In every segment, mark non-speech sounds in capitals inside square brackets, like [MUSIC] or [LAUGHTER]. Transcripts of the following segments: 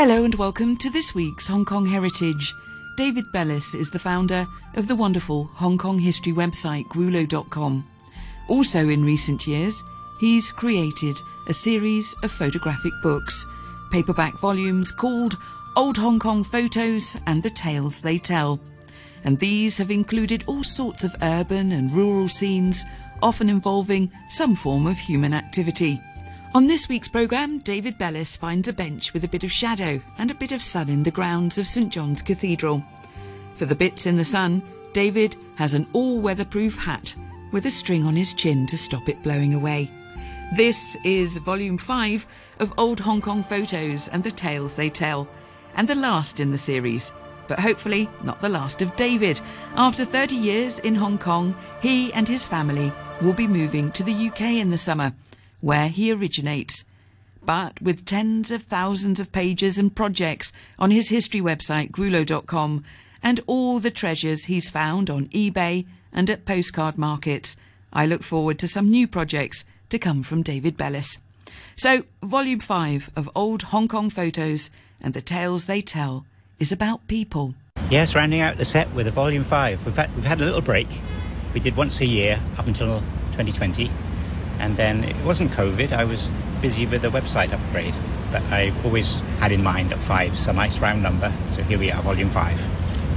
Hello and welcome to this week's Hong Kong Heritage. David Bellis is the founder of the wonderful Hong Kong history website gwulo.com. Also in recent years, he's created a series of photographic books, paperback volumes called Old Hong Kong Photos and the Tales They Tell. And these have included all sorts of urban and rural scenes, often involving some form of human activity. On this week's programme, David Bellis finds a bench with a bit of shadow and a bit of sun in the grounds of St John's Cathedral. For the bits in the sun, David has an all weatherproof hat with a string on his chin to stop it blowing away. This is Volume 5 of Old Hong Kong Photos and the Tales They Tell, and the last in the series, but hopefully not the last of David. After 30 years in Hong Kong, he and his family will be moving to the UK in the summer where he originates. But with tens of thousands of pages and projects on his history website, gwulo.com, and all the treasures he's found on eBay and at postcard markets, I look forward to some new projects to come from David Bellis. So, Volume 5 of Old Hong Kong Photos and the Tales They Tell is about people. Yes, rounding out the set with a Volume 5. We've had, we've had a little break. We did once a year up until 2020 and then it wasn't COVID, I was busy with the website upgrade. But I've always had in mind that five's a nice round number, so here we are, volume five.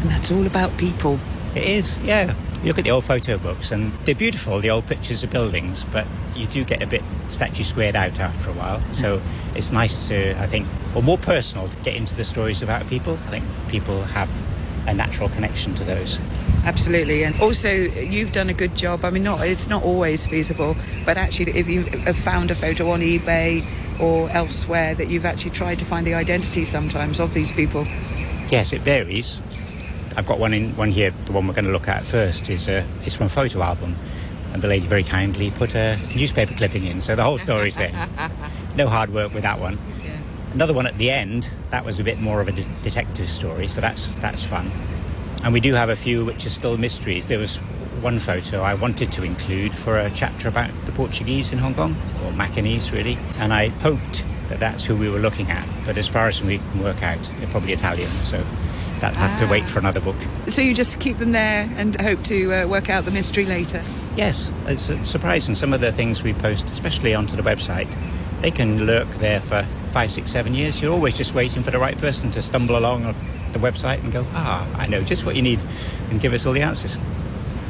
And that's all about people. It is, yeah. You look at the old photo books, and they're beautiful, the old pictures of buildings, but you do get a bit statue squared out after a while. So hmm. it's nice to, I think, or more personal to get into the stories about people. I think people have a natural connection to those. Absolutely, and also you've done a good job. I mean, not it's not always feasible, but actually, if you have found a photo on eBay or elsewhere, that you've actually tried to find the identity sometimes of these people. Yes, it varies. I've got one in one here. The one we're going to look at first is uh, is from a photo album, and the lady very kindly put a newspaper clipping in, so the whole story's there. [LAUGHS] no hard work with that one. Yes. Another one at the end that was a bit more of a de- detective story, so that's that's fun. And we do have a few which are still mysteries. There was one photo I wanted to include for a chapter about the Portuguese in Hong Kong, or Macanese really, and I hoped that that's who we were looking at. But as far as we can work out, they're probably Italian, so that have to wait for another book. So you just keep them there and hope to uh, work out the mystery later. Yes, it's surprising. Some of the things we post, especially onto the website, they can lurk there for five, six, seven years. You're always just waiting for the right person to stumble along the website and go, ah, I know just what you need, and give us all the answers.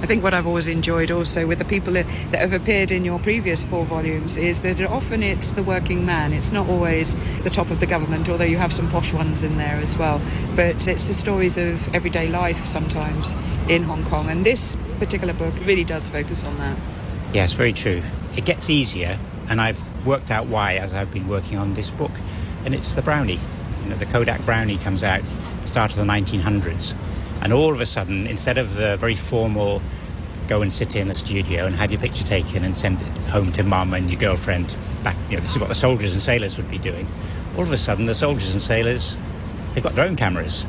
I think what I've always enjoyed also with the people that have appeared in your previous four volumes is that often it's the working man. It's not always the top of the government, although you have some posh ones in there as well. But it's the stories of everyday life sometimes in Hong Kong. And this particular book really does focus on that. Yes, very true. It gets easier, and I've worked out why as I've been working on this book. And it's the brownie. You know, the Kodak brownie comes out start of the 1900s. And all of a sudden, instead of the very formal go and sit in a studio and have your picture taken and send it home to mum and your girlfriend back, you know, this is what the soldiers and sailors would be doing. All of a sudden, the soldiers and sailors, they've got their own cameras.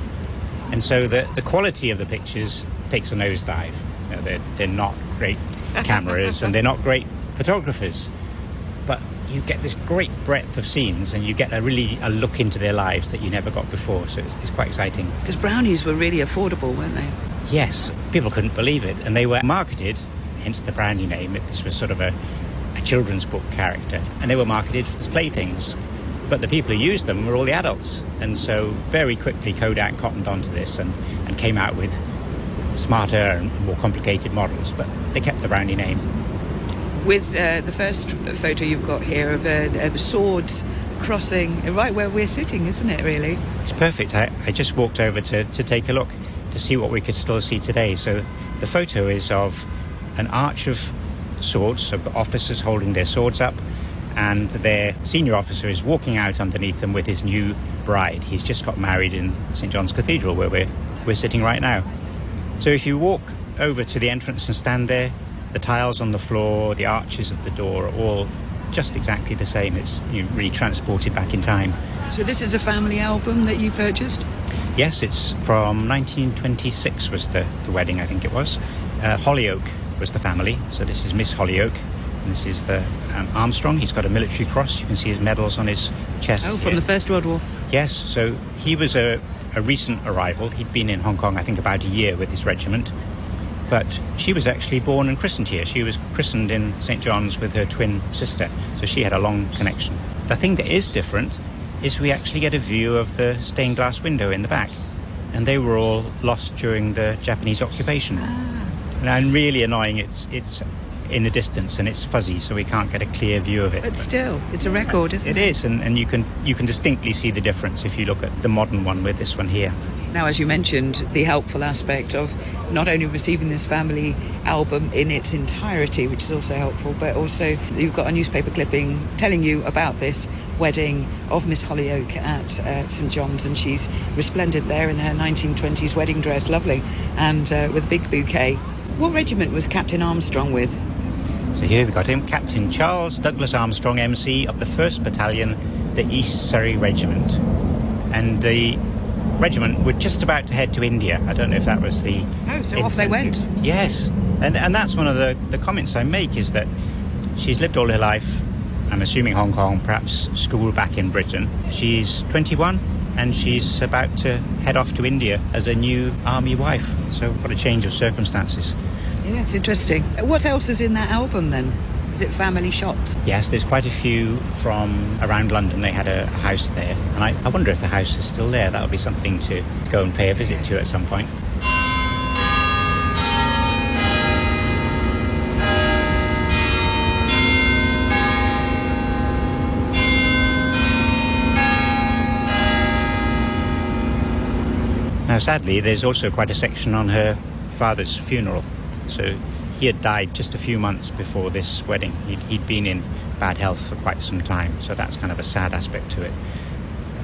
And so the, the quality of the pictures takes a nosedive. You know, they're, they're not great [LAUGHS] cameras and they're not great photographers. You get this great breadth of scenes and you get a really a look into their lives that you never got before. So it's quite exciting. Because brownies were really affordable, weren't they? Yes, people couldn't believe it. And they were marketed, hence the brownie name. This was sort of a, a children's book character. And they were marketed as playthings. But the people who used them were all the adults. And so very quickly Kodak cottoned onto this and, and came out with smarter and more complicated models. But they kept the brownie name with uh, the first photo you've got here of uh, uh, the swords crossing right where we're sitting, isn't it, really? It's perfect. I, I just walked over to, to take a look to see what we could still see today. So the photo is of an arch of swords, so officers holding their swords up, and their senior officer is walking out underneath them with his new bride. He's just got married in St John's Cathedral, where we're, we're sitting right now. So if you walk over to the entrance and stand there, the tiles on the floor, the arches of the door are all just exactly the same. It's you really transported back in time. So this is a family album that you purchased? Yes, it's from 1926 was the, the wedding, I think it was. Uh, Hollyoake was the family, so this is Miss Hollyoak. And this is the um, Armstrong. He's got a military cross. You can see his medals on his chest. Oh, from here. the First World War. Yes, so he was a, a recent arrival. He'd been in Hong Kong, I think, about a year with his regiment. But she was actually born and christened here. She was christened in St. John's with her twin sister, so she had a long connection. The thing that is different is we actually get a view of the stained glass window in the back. And they were all lost during the Japanese occupation. Ah. And really annoying, it's, it's in the distance and it's fuzzy, so we can't get a clear view of it. But still, it's a record, isn't it? It is, and, and you can you can distinctly see the difference if you look at the modern one with this one here. Now, as you mentioned, the helpful aspect of not only receiving this family album in its entirety, which is also helpful, but also you've got a newspaper clipping telling you about this wedding of Miss Hollyoake at uh, St John's, and she's resplendent there in her 1920s wedding dress, lovely, and uh, with a big bouquet. What regiment was Captain Armstrong with? So here we got him, Captain Charles Douglas Armstrong, MC of the 1st Battalion, the East Surrey Regiment. And the regiment were just about to head to India. I don't know if that was the. Oh, so off they went. Yes. And, and that's one of the, the comments I make is that she's lived all her life, I'm assuming Hong Kong, perhaps school back in Britain. She's 21 and she's about to head off to India as a new army wife. So, what a change of circumstances. Yes, interesting. What else is in that album then? Is it family shots? Yes, there's quite a few from around London. They had a house there. And I, I wonder if the house is still there. That would be something to go and pay a visit yes. to at some point. Now, sadly, there's also quite a section on her father's funeral. So he had died just a few months before this wedding. He'd, he'd been in bad health for quite some time, so that's kind of a sad aspect to it.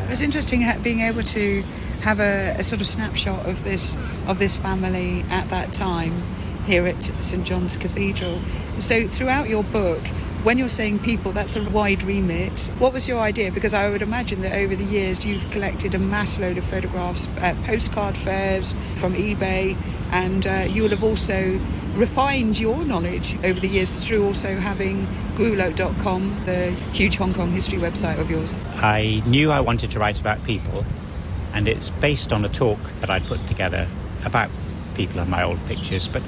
It was interesting being able to have a, a, sort of snapshot of this of this family at that time here at St John's Cathedral. So throughout your book, when you're saying people, that's a wide remit. What was your idea? Because I would imagine that over the years you've collected a mass load of photographs, uh, postcard fairs from eBay, and uh, you will have also refined your knowledge over the years through also having Gwulo.com, the huge Hong Kong history website of yours. I knew I wanted to write about people, and it's based on a talk that I'd put together about people and my old pictures. But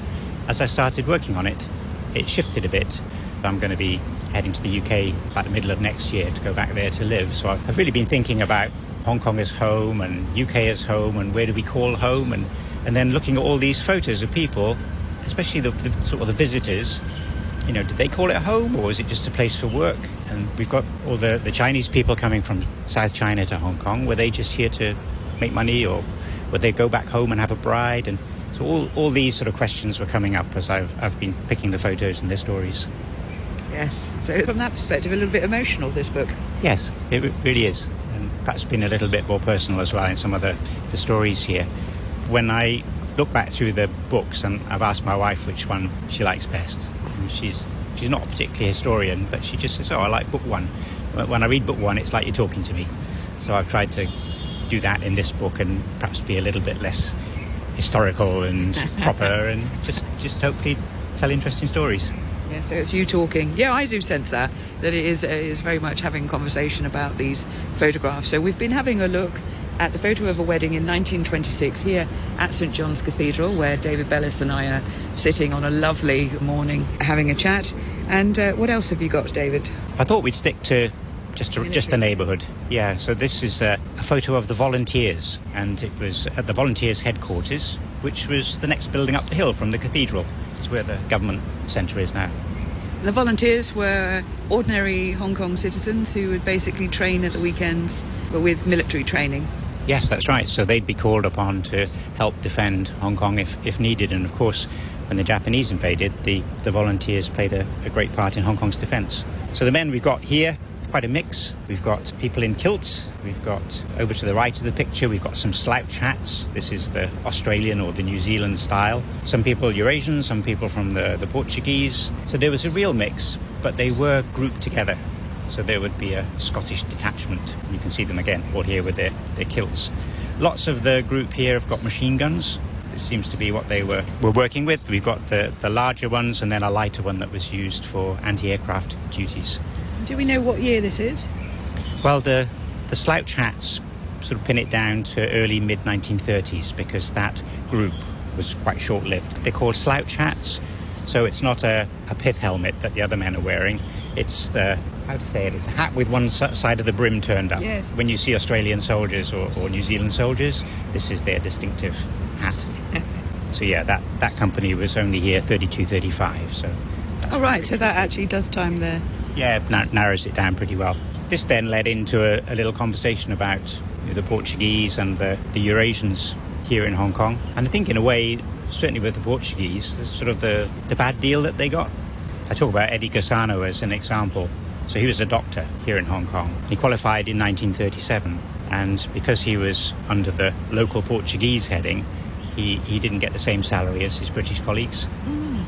as I started working on it, it shifted a bit. I'm going to be heading to the UK about the middle of next year to go back there to live. So I've really been thinking about Hong Kong as home and UK as home and where do we call home and, and then looking at all these photos of people, especially the, the sort of the visitors. You know, did they call it home or is it just a place for work? And we've got all the, the Chinese people coming from South China to Hong Kong. Were they just here to make money or would they go back home and have a bride? And so all, all these sort of questions were coming up as I've, I've been picking the photos and their stories. Yes. So from that perspective, a little bit emotional, this book. Yes, it really is. And perhaps been a little bit more personal as well in some of the, the stories here. When I look back through the books, and I've asked my wife which one she likes best. And she's she's not a particularly historian, but she just says, "Oh, I like book one." When I read book one, it's like you're talking to me. So I've tried to do that in this book and perhaps be a little bit less historical and [LAUGHS] proper, and just just hopefully tell interesting stories. Yeah, so it's you talking. Yeah, I do sense that that it is is very much having conversation about these photographs. So we've been having a look at the photo of a wedding in 1926 here at St John's Cathedral, where David Bellis and I are sitting on a lovely morning having a chat. And uh, what else have you got, David? I thought we'd stick to just to, just the neighbourhood. Yeah. So this is a, a photo of the volunteers, and it was at the volunteers' headquarters, which was the next building up the hill from the cathedral. It's where the government centre is now. The volunteers were ordinary Hong Kong citizens who would basically train at the weekends but with military training. Yes, that's right. So they'd be called upon to help defend Hong Kong if, if needed. And of course, when the Japanese invaded, the, the volunteers played a, a great part in Hong Kong's defence. So the men we've got here quite a mix. We've got people in kilts. We've got over to the right of the picture, we've got some slouch hats. This is the Australian or the New Zealand style. Some people Eurasian, some people from the, the Portuguese. So there was a real mix, but they were grouped together. So there would be a Scottish detachment. You can see them again, all here with their, their kilts. Lots of the group here have got machine guns. This seems to be what they were, were working with. We've got the, the larger ones and then a lighter one that was used for anti aircraft duties. Do we know what year this is? Well, the, the slouch hats sort of pin it down to early mid 1930s because that group was quite short lived. They're called slouch hats, so it's not a, a pith helmet that the other men are wearing. It's the how to say it? It's a hat with one side of the brim turned up. Yes. When you see Australian soldiers or, or New Zealand soldiers, this is their distinctive hat. [LAUGHS] so yeah, that, that company was only here 32, 35. So. All oh, right, so that actually does time there. Yeah, narrows it down pretty well. This then led into a, a little conversation about you know, the Portuguese and the, the Eurasians here in Hong Kong. And I think, in a way, certainly with the Portuguese, sort of the, the bad deal that they got. I talk about Eddie Gosano as an example. So he was a doctor here in Hong Kong. He qualified in 1937, and because he was under the local Portuguese heading, he, he didn't get the same salary as his British colleagues. Mm.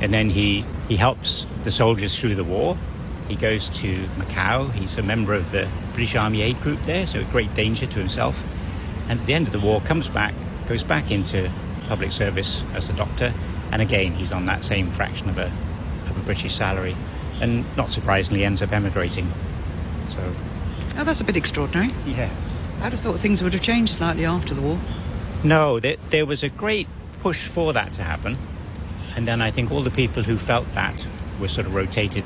And then he, he helps the soldiers through the war. He goes to Macau. He's a member of the British Army Aid Group there, so a great danger to himself. And at the end of the war, comes back, goes back into public service as a doctor, and again, he's on that same fraction of a, of a British salary and not surprisingly ends up emigrating. So. Oh, that's a bit extraordinary. Yeah. I'd have thought things would have changed slightly after the war. No, there, there was a great push for that to happen. And then I think all the people who felt that were sort of rotated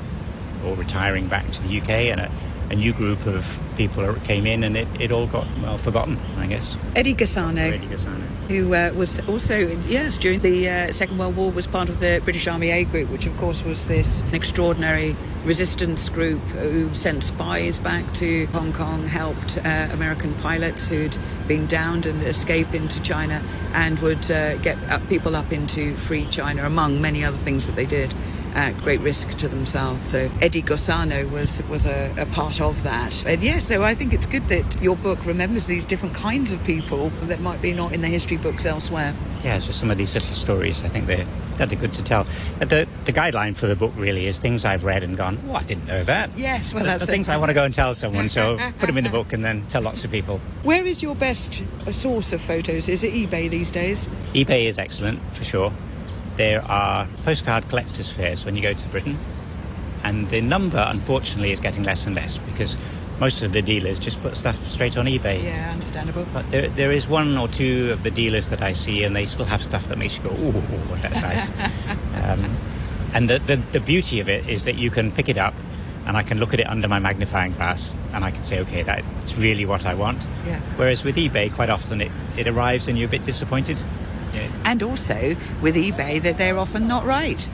or retiring back to the UK, and a, a new group of people came in, and it, it all got well forgotten, I guess. Eddie Gosano. Eddie Gosano. Who uh, was also, yes, during the uh, Second World War, was part of the British Army Aid Group, which of course was this extraordinary resistance group who sent spies back to Hong Kong, helped uh, American pilots who'd been downed and escape into China, and would uh, get people up into free China, among many other things that they did at great risk to themselves. So Eddie Gosano was was a, a, part of that. And yes, so I think it's good that your book remembers these different kinds of people that might be not in the history books elsewhere. Yeah, just some of these little stories, I think they're they're good to tell. Uh, the the guideline for the book really is things I've read and gone, oh, I didn't know that. Yes, well, the, that's the things I want to go and tell someone. So [LAUGHS] put them in the book and then tell lots of people. Where is your best source of photos? Is it eBay these days? eBay is excellent for sure there are postcard collectors' fairs when you go to Britain, and the number, unfortunately, is getting less and less because most of the dealers just put stuff straight on eBay. Yeah, understandable. But there, there is one or two of the dealers that I see, and they still have stuff that makes you go, "Oh, that's nice." [LAUGHS] um, and the, the the beauty of it is that you can pick it up, and I can look at it under my magnifying glass, and I can say, "Okay, that's really what I want." Yes. Whereas with eBay, quite often it, it arrives and you're a bit disappointed. Yeah. And also with eBay, that they're often not right.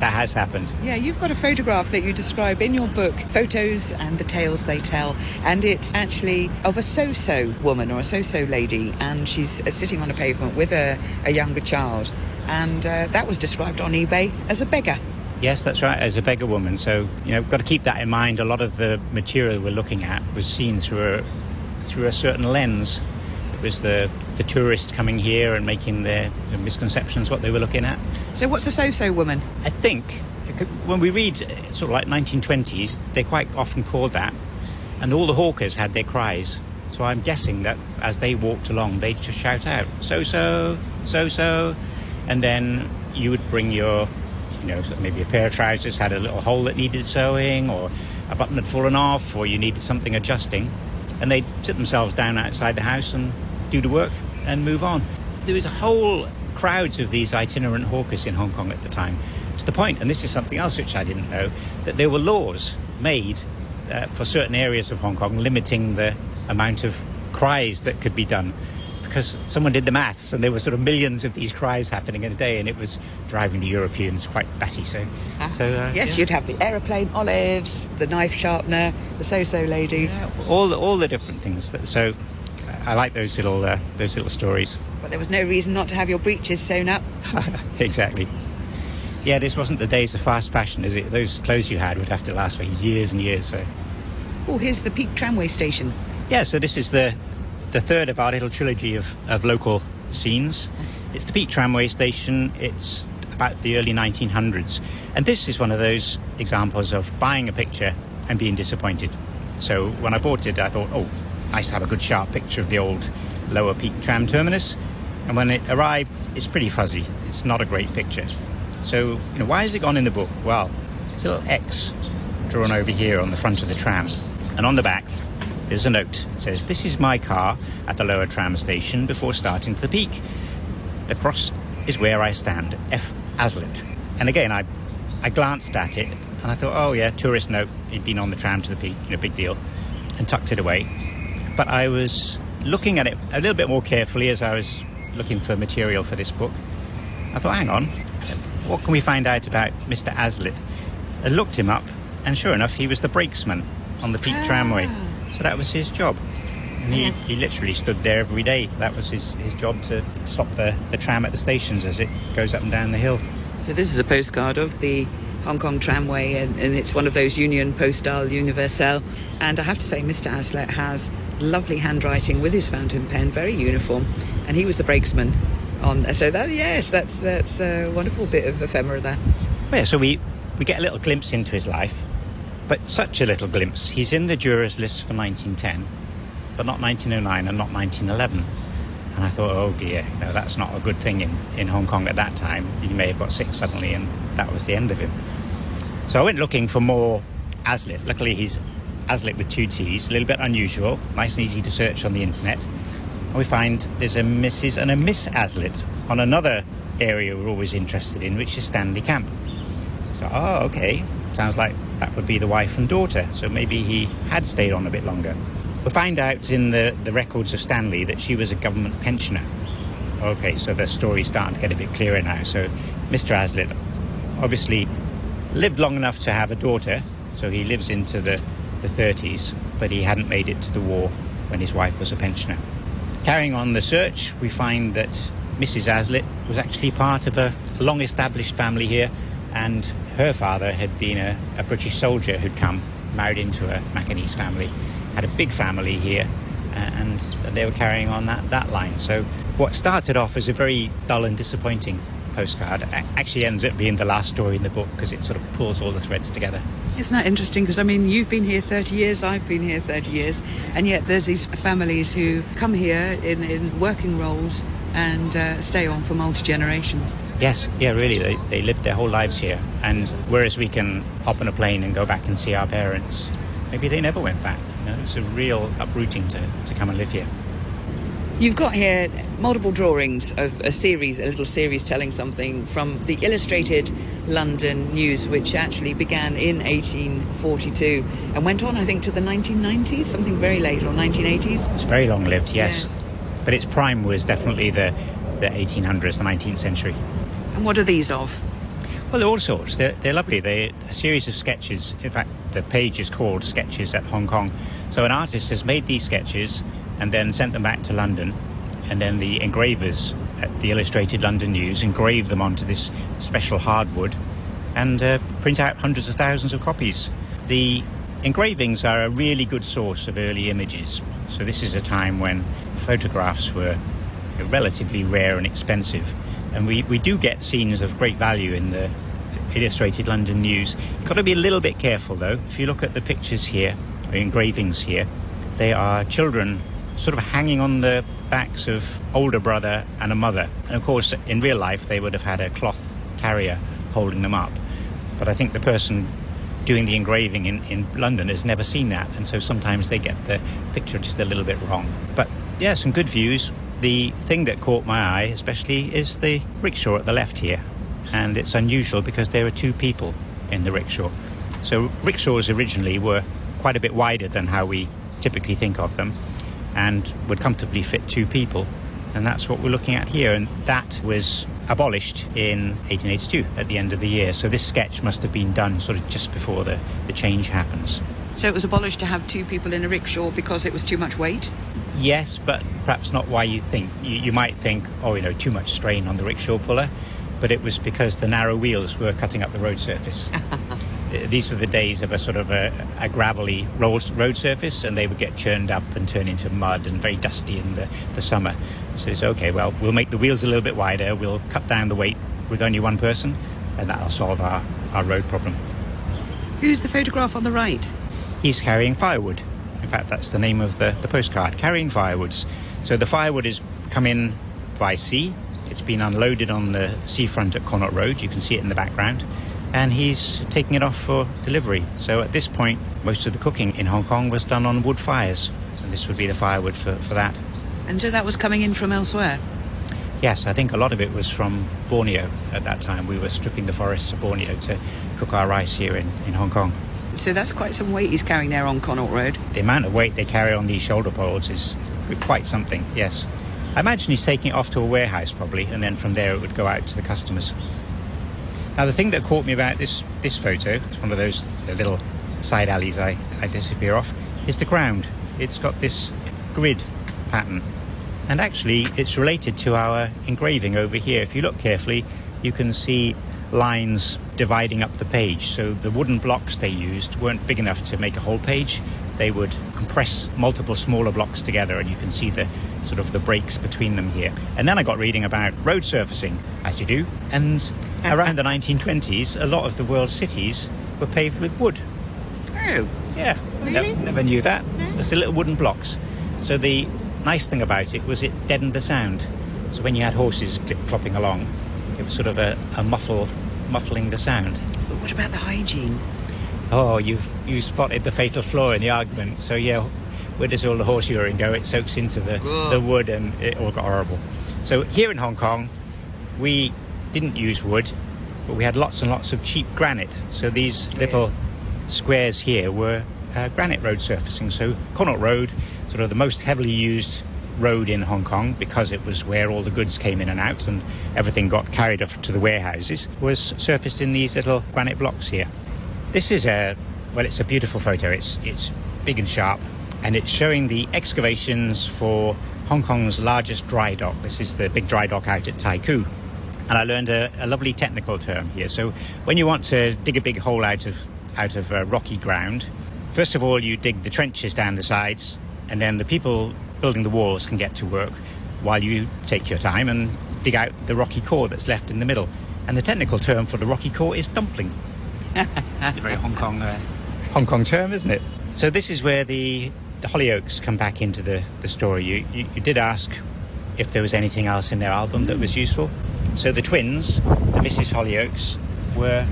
That has happened. Yeah, you've got a photograph that you describe in your book, Photos and the Tales They Tell. And it's actually of a so so woman or a so so lady, and she's uh, sitting on a pavement with a, a younger child. And uh, that was described on eBay as a beggar. Yes, that's right, as a beggar woman. So, you know, we've got to keep that in mind. A lot of the material we're looking at was seen through a, through a certain lens. It was the the tourist coming here and making their misconceptions what they were looking at. So, what's a so-so woman? I think when we read uh, sort of like 1920s, they're quite often called that, and all the hawkers had their cries. So I'm guessing that as they walked along, they'd just shout out "so-so, so-so," and then you would bring your, you know, maybe a pair of trousers had a little hole that needed sewing, or a button had fallen off, or you needed something adjusting, and they'd sit themselves down outside the house and do the work and move on. There was a whole crowds of these itinerant hawkers in Hong Kong at the time, to the point, and this is something else which I didn't know, that there were laws made uh, for certain areas of Hong Kong limiting the amount of cries that could be done because someone did the maths and there were sort of millions of these cries happening in a day and it was driving the Europeans quite batty. So, ah, so uh, yes, yeah. you'd have the aeroplane olives, the knife sharpener, the so-so lady, yeah, all the, all the different things. That, so I like those little uh, those little stories. But there was no reason not to have your breeches sewn up. [LAUGHS] exactly. Yeah, this wasn't the days of fast fashion, is it? Those clothes you had would have to last for years and years. So. Oh, here's the Peak Tramway Station. Yeah, so this is the the third of our little trilogy of, of local scenes. It's the Peak Tramway Station. It's about the early 1900s. And this is one of those examples of buying a picture and being disappointed. So when I bought it, I thought, oh, nice to have a good sharp picture of the old Lower Peak tram terminus. And when it arrived, it's pretty fuzzy. It's not a great picture. So, you know, why has it gone in the book? Well, it's a little X drawn over here on the front of the tram. And on the back, there's a note. It says, This is my car at the lower tram station before starting to the peak. The cross is where I stand. F. Aslett. And again, I, I glanced at it and I thought, oh yeah, tourist note. He'd been on the tram to the peak, you know, big deal, and tucked it away. But I was looking at it a little bit more carefully as I was looking for material for this book. I thought, hang on, what can we find out about Mr. Aslett? I looked him up, and sure enough, he was the brakesman on the Peak ah. Tramway. So that was his job. And he, yes. he literally stood there every day. That was his, his job to stop the, the tram at the stations as it goes up and down the hill. So this is a postcard of the Hong Kong Tramway, and, and, it's one of those Union Postale Universelle. And I have to say, Mr. Aslett has lovely handwriting with his fountain pen, very uniform, and he was the brakesman on. So that yes, that's that's a wonderful bit of ephemera there. Yeah, so we we get a little glimpse into his life, but such a little glimpse. He's in the jurors list for 1910, but not 1909 and not 1911. And I thought, oh dear, no, that's not a good thing in, in Hong Kong at that time. He may have got sick suddenly, and that was the end of him. So I went looking for more Aslett. Luckily, he's Aslett with two T's, a little bit unusual, nice and easy to search on the internet. And we find there's a Mrs. and a Miss Aslett on another area we're always interested in, which is Stanley Camp. So, oh, okay, sounds like that would be the wife and daughter. So maybe he had stayed on a bit longer. We find out in the, the records of Stanley that she was a government pensioner. Okay, so the story's starting to get a bit clearer now. So Mr. Aslett obviously lived long enough to have a daughter, so he lives into the, the 30s, but he hadn't made it to the war when his wife was a pensioner. Carrying on the search, we find that Mrs. Aslett was actually part of a long established family here, and her father had been a, a British soldier who'd come, married into a Macanese family had a big family here, and they were carrying on that, that line. So what started off as a very dull and disappointing postcard actually ends up being the last story in the book because it sort of pulls all the threads together. Isn't that interesting? Because I mean, you've been here 30 years, I've been here 30 years, and yet there's these families who come here in, in working roles and uh, stay on for multi generations. Yes, yeah, really. They, they lived their whole lives here. And whereas we can hop on a plane and go back and see our parents, maybe they never went back. You know, it's a real uprooting to, to come and live here. You've got here multiple drawings of a series, a little series telling something from the Illustrated London News, which actually began in 1842 and went on, I think, to the 1990s, something very late, or 1980s. It's very long lived, yes. yes. But its prime was definitely the, the 1800s, the 19th century. And what are these of? Well, they're all sorts. They're, they're lovely. They're a series of sketches. In fact, the page is called Sketches at Hong Kong. So an artist has made these sketches and then sent them back to London, and then the engravers at the Illustrated London News engraved them onto this special hardwood and uh, print out hundreds of thousands of copies. The engravings are a really good source of early images. So this is a time when photographs were relatively rare and expensive. And we, we do get scenes of great value in the Illustrated London News. You've got to be a little bit careful though. If you look at the pictures here, the engravings here, they are children sort of hanging on the backs of older brother and a mother. And of course, in real life, they would have had a cloth carrier holding them up. But I think the person doing the engraving in, in London has never seen that, and so sometimes they get the picture just a little bit wrong. But yeah, some good views. The thing that caught my eye, especially, is the rickshaw at the left here. And it's unusual because there are two people in the rickshaw. So, rickshaws originally were quite a bit wider than how we typically think of them and would comfortably fit two people. And that's what we're looking at here. And that was abolished in 1882 at the end of the year. So, this sketch must have been done sort of just before the, the change happens. So, it was abolished to have two people in a rickshaw because it was too much weight? Yes, but perhaps not why you think. You, you might think, oh, you know, too much strain on the rickshaw puller, but it was because the narrow wheels were cutting up the road surface. [LAUGHS] These were the days of a sort of a, a gravelly road, road surface, and they would get churned up and turn into mud and very dusty in the, the summer. So it's okay, well, we'll make the wheels a little bit wider, we'll cut down the weight with only one person, and that'll solve our, our road problem. Who's the photograph on the right? He's carrying firewood. In fact, that's the name of the, the postcard, carrying firewoods. So the firewood has come in by sea. It's been unloaded on the seafront at Connaught Road. You can see it in the background. And he's taking it off for delivery. So at this point, most of the cooking in Hong Kong was done on wood fires. and this would be the firewood for, for that. And so that was coming in from elsewhere? Yes, I think a lot of it was from Borneo at that time. We were stripping the forests of Borneo to cook our rice here in, in Hong Kong. So that's quite some weight he's carrying there on Connaught Road. The amount of weight they carry on these shoulder poles is quite something, yes. I imagine he's taking it off to a warehouse probably, and then from there it would go out to the customers. Now, the thing that caught me about this, this photo, it's one of those little side alleys I, I disappear off, is the ground. It's got this grid pattern and actually, it's related to our engraving over here. If you look carefully, you can see lines dividing up the page. So the wooden blocks they used weren't big enough to make a whole page. They would compress multiple smaller blocks together, and you can see the sort of the breaks between them here. And then I got reading about road surfacing, as you do. And uh-huh. around the 1920s, a lot of the world's cities were paved with wood. Oh, yeah. Really? Ne- never knew that. It's just little wooden blocks. So the nice thing about it was it deadened the sound. So when you had horses clip clopping along, it was sort of a, a muffle, muffling the sound. But what about the hygiene? Oh, you've you spotted the fatal flaw in the argument. So yeah, where does all the horse urine go? It soaks into the, Ugh. the wood and it all got horrible. So here in Hong Kong, we didn't use wood, but we had lots and lots of cheap granite. So these little squares here were uh, granite road surfacing. So Connaught Road, sort of the most heavily used road in Hong Kong because it was where all the goods came in and out and everything got carried off to the warehouses, was surfaced in these little granite blocks here. This is a well, it's a beautiful photo. It's it's big and sharp, and it's showing the excavations for Hong Kong's largest dry dock. This is the big dry dock out at Tai Koo. And I learned a, a lovely technical term here. So when you want to dig a big hole out of out of uh, rocky ground, first of all you dig the trenches down the sides, and then the people building the walls can get to work while you take your time and dig out the rocky core that's left in the middle. And the technical term for the rocky core is dumpling. [LAUGHS] very Hong Kong, uh, Hong Kong term, isn't it? So this is where the, the Hollyoaks come back into the, the story. You, you, you did ask if there was anything else in their album that was hmm. useful. So the twins, the Mrs. Hollyoaks, were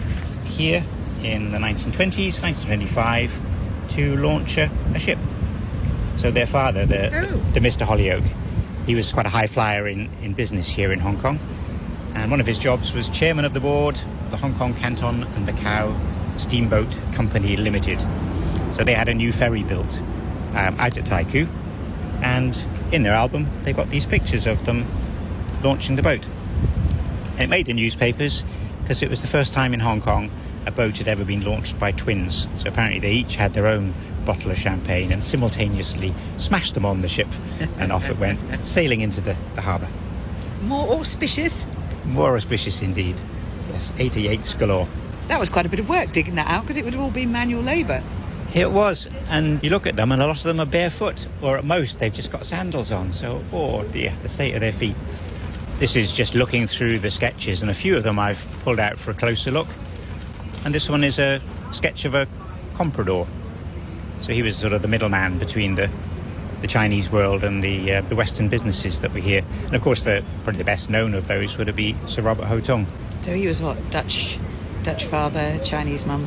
here in the 1920s, 1925, to launch a, a ship. So their father, the, Oh. the, the Mr. Hollyoak, he was quite a high flyer in, in business here in Hong Kong. And one of his jobs was chairman of the board of the Hong Kong Canton and Macau Steamboat Company Limited. So they had a new ferry built um, out at Tai Koo. And in their album, they got these pictures of them launching the boat. And it made the newspapers because it was the first time in Hong Kong a boat had ever been launched by twins. So apparently they each had their own bottle of champagne and simultaneously smashed them on the ship [LAUGHS] and off it went, sailing into the, the harbour. More auspicious? More auspicious indeed. Yes, 88 galore. That was quite a bit of work digging that out because it would have all been manual labour. It was, and you look at them, and a lot of them are barefoot, or at most they've just got sandals on. So, oh dear, the state of their feet. This is just looking through the sketches, and a few of them I've pulled out for a closer look. And this one is a sketch of a comprador. So he was sort of the middleman between the the Chinese world and the uh, the Western businesses that were here. And of course, the probably the best known of those would be Sir Robert Ho Tung. So he was what? Dutch, Dutch father, Chinese mum.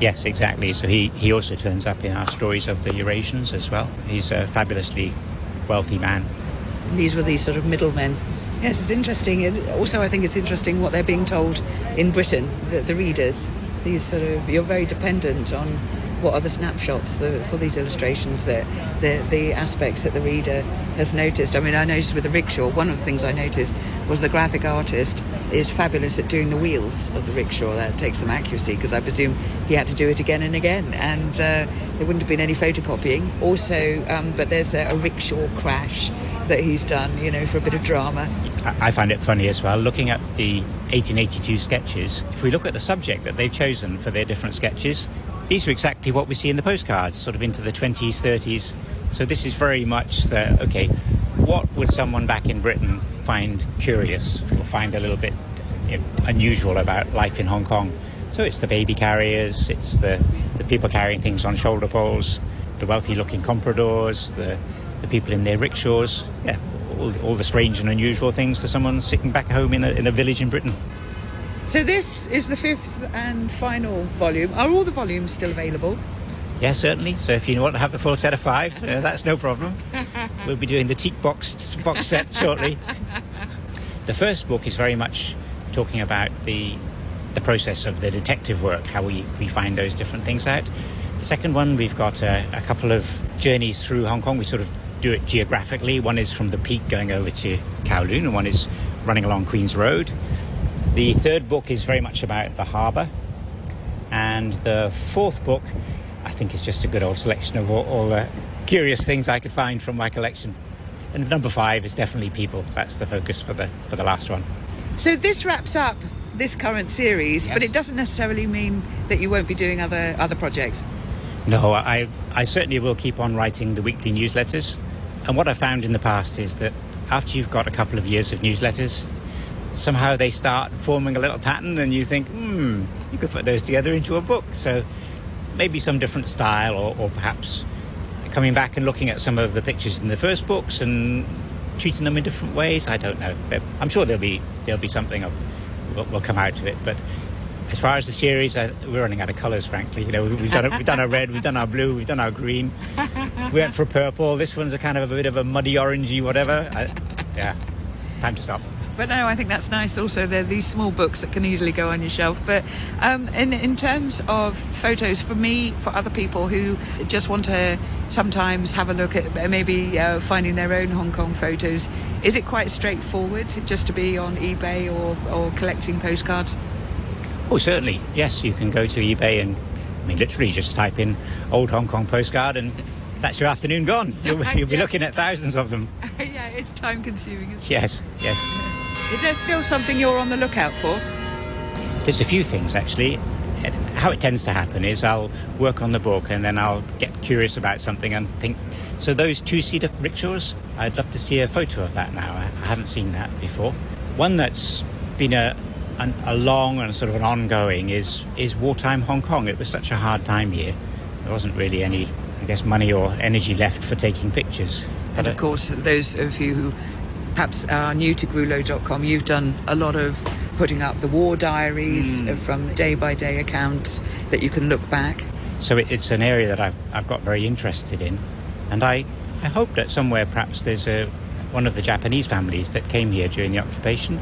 Yes, exactly. So he, he also turns up in our stories of the Eurasians as well. He's a fabulously wealthy man. These were these sort of middlemen. Yes, it's interesting. And also, I think it's interesting what they're being told in Britain, the, the readers. These sort of, you're very dependent on what are the snapshots the, for these illustrations, that the, the aspects that the reader has noticed. I mean, I noticed with the rickshaw, one of the things I noticed was the graphic artist is fabulous at doing the wheels of the rickshaw. That takes some accuracy because I presume he had to do it again and again, and uh, there wouldn't have been any photocopying. Also, um, but there's a, a rickshaw crash that he's done, you know, for a bit of drama. I, find it funny as well, looking at the 1882 sketches. If we look at the subject that they've chosen for their different sketches, these are exactly what we see in the postcards, sort of into the 20s, 30s. So this is very much the okay, what would someone back in Britain find curious or find a little bit you know, unusual about life in Hong Kong? So it's the baby carriers, it's the, the people carrying things on shoulder poles, the wealthy looking compradors, the, the people in their rickshaws. Yeah, all, all the strange and unusual things to someone sitting back home in a, in a village in Britain. So this is the fifth and final volume. Are all the volumes still available? Yeah, certainly. So if you want to have the full set of five, uh, that's no problem. [LAUGHS] We'll be doing the teak box box set shortly. The first book is very much talking about the the process of the detective work, how we, we find those different things out. The second one, we've got a, a couple of journeys through Hong Kong. We sort of do it geographically. One is from the peak going over to Kowloon, and one is running along Queen's Road. The third book is very much about the harbour. And the fourth book, I think, is just a good old selection of all, all the curious things I could find from my collection. And number five is definitely people. That's the focus for the for the last one. So this wraps up this current series, Yes. but it doesn't necessarily mean that you won't be doing other other projects. No, I, I certainly will keep on writing the weekly newsletters. And what I found in the past is that after you've got a couple of years of newsletters, somehow they start forming a little pattern, and you think, hmm, you could put those together into a book. So maybe some different style, or, or perhaps coming back and looking at some of the pictures in the first books and treating them in different ways. I don't know. But I'm sure there'll be there'll be something of will, will come out of it. But as far as the series, uh, we're running out of colours. Frankly, you know, we've done we've done our red, we've done our blue, we've done our green. We went for purple. This one's a kind of a bit of a muddy orangey, whatever. I, yeah, time to stop. But no, I think that's nice. Also, they're these small books that can easily go on your shelf. But um, in in terms of photos, for me, for other people who just want to sometimes have a look at maybe uh, finding their own Hong Kong photos, is it quite straightforward just to be on eBay or, or collecting postcards? Oh, certainly. Yes, you can go to eBay and, I mean, literally just type in old Hong Kong postcard and that's your afternoon gone. You'll, [LAUGHS] you'll be looking at thousands of them. [LAUGHS] yeah, it's time consuming. Yes, yes. Is there still something you're on the lookout for? There's a few things actually. How it tends to happen is I'll work on the book and then I'll get curious about something and think, so those two seater rickshaws, I'd love to see a photo of that now. I I haven't seen that before. One that's been a, an, a long and sort of an ongoing is, is wartime Hong Kong. It was such a hard time here. There wasn't really any, I guess, money or energy left for taking pictures. And of uh, course, those of you who perhaps are new to Gwulo.com, you've done a lot of putting up the war diaries uh, from day by day accounts that you can look back. So it, it's an area that I've, I've got very interested in. And I, I hope that somewhere perhaps there's a, one of the Japanese families that came here during the occupation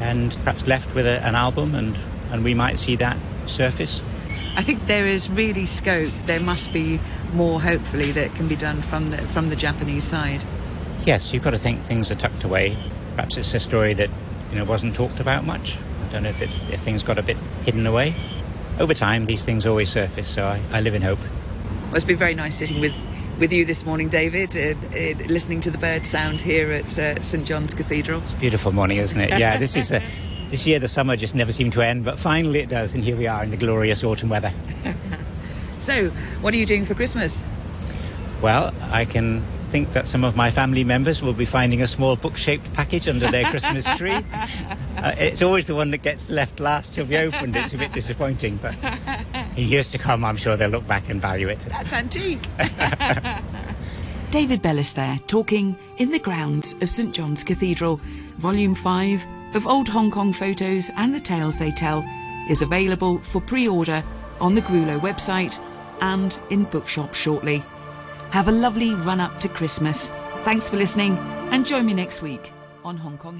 and perhaps left with a, an album and, and we might see that surface. I think there is really scope. There must be more, hopefully, that can be done from the from the Japanese side. Yes, you've got to think things are tucked away. Perhaps it's a story that you know wasn't talked about much. I don't know if, it's, if things got a bit hidden away. Over time, these things always surface, so I, I live in hope. Well, it's been very nice sitting with, with you this morning, David, uh, uh, listening to the bird sound here at uh, St John's Cathedral. It's Beautiful morning, isn't it? Yeah, this is a, [LAUGHS] this year the summer just never seemed to end, but finally it does, and here we are in the glorious autumn weather. [LAUGHS] So, what are you doing for Christmas? Well, I can think that some of my family members will be finding a small book-shaped package under their Christmas [LAUGHS] tree. Uh, it's always the one that gets left last till we opened. It's a bit disappointing, but in years to come, I'm sure they'll look back and value it. That's antique. [LAUGHS] David Bellis there, talking in the grounds of St John's Cathedral. Volume 5 of Old Hong Kong Photos and the Tales They Tell is available for pre order on the Gwulo website and in bookshops shortly. Have a lovely run up to Christmas. Thanks for listening and join me next week on Hong Kong.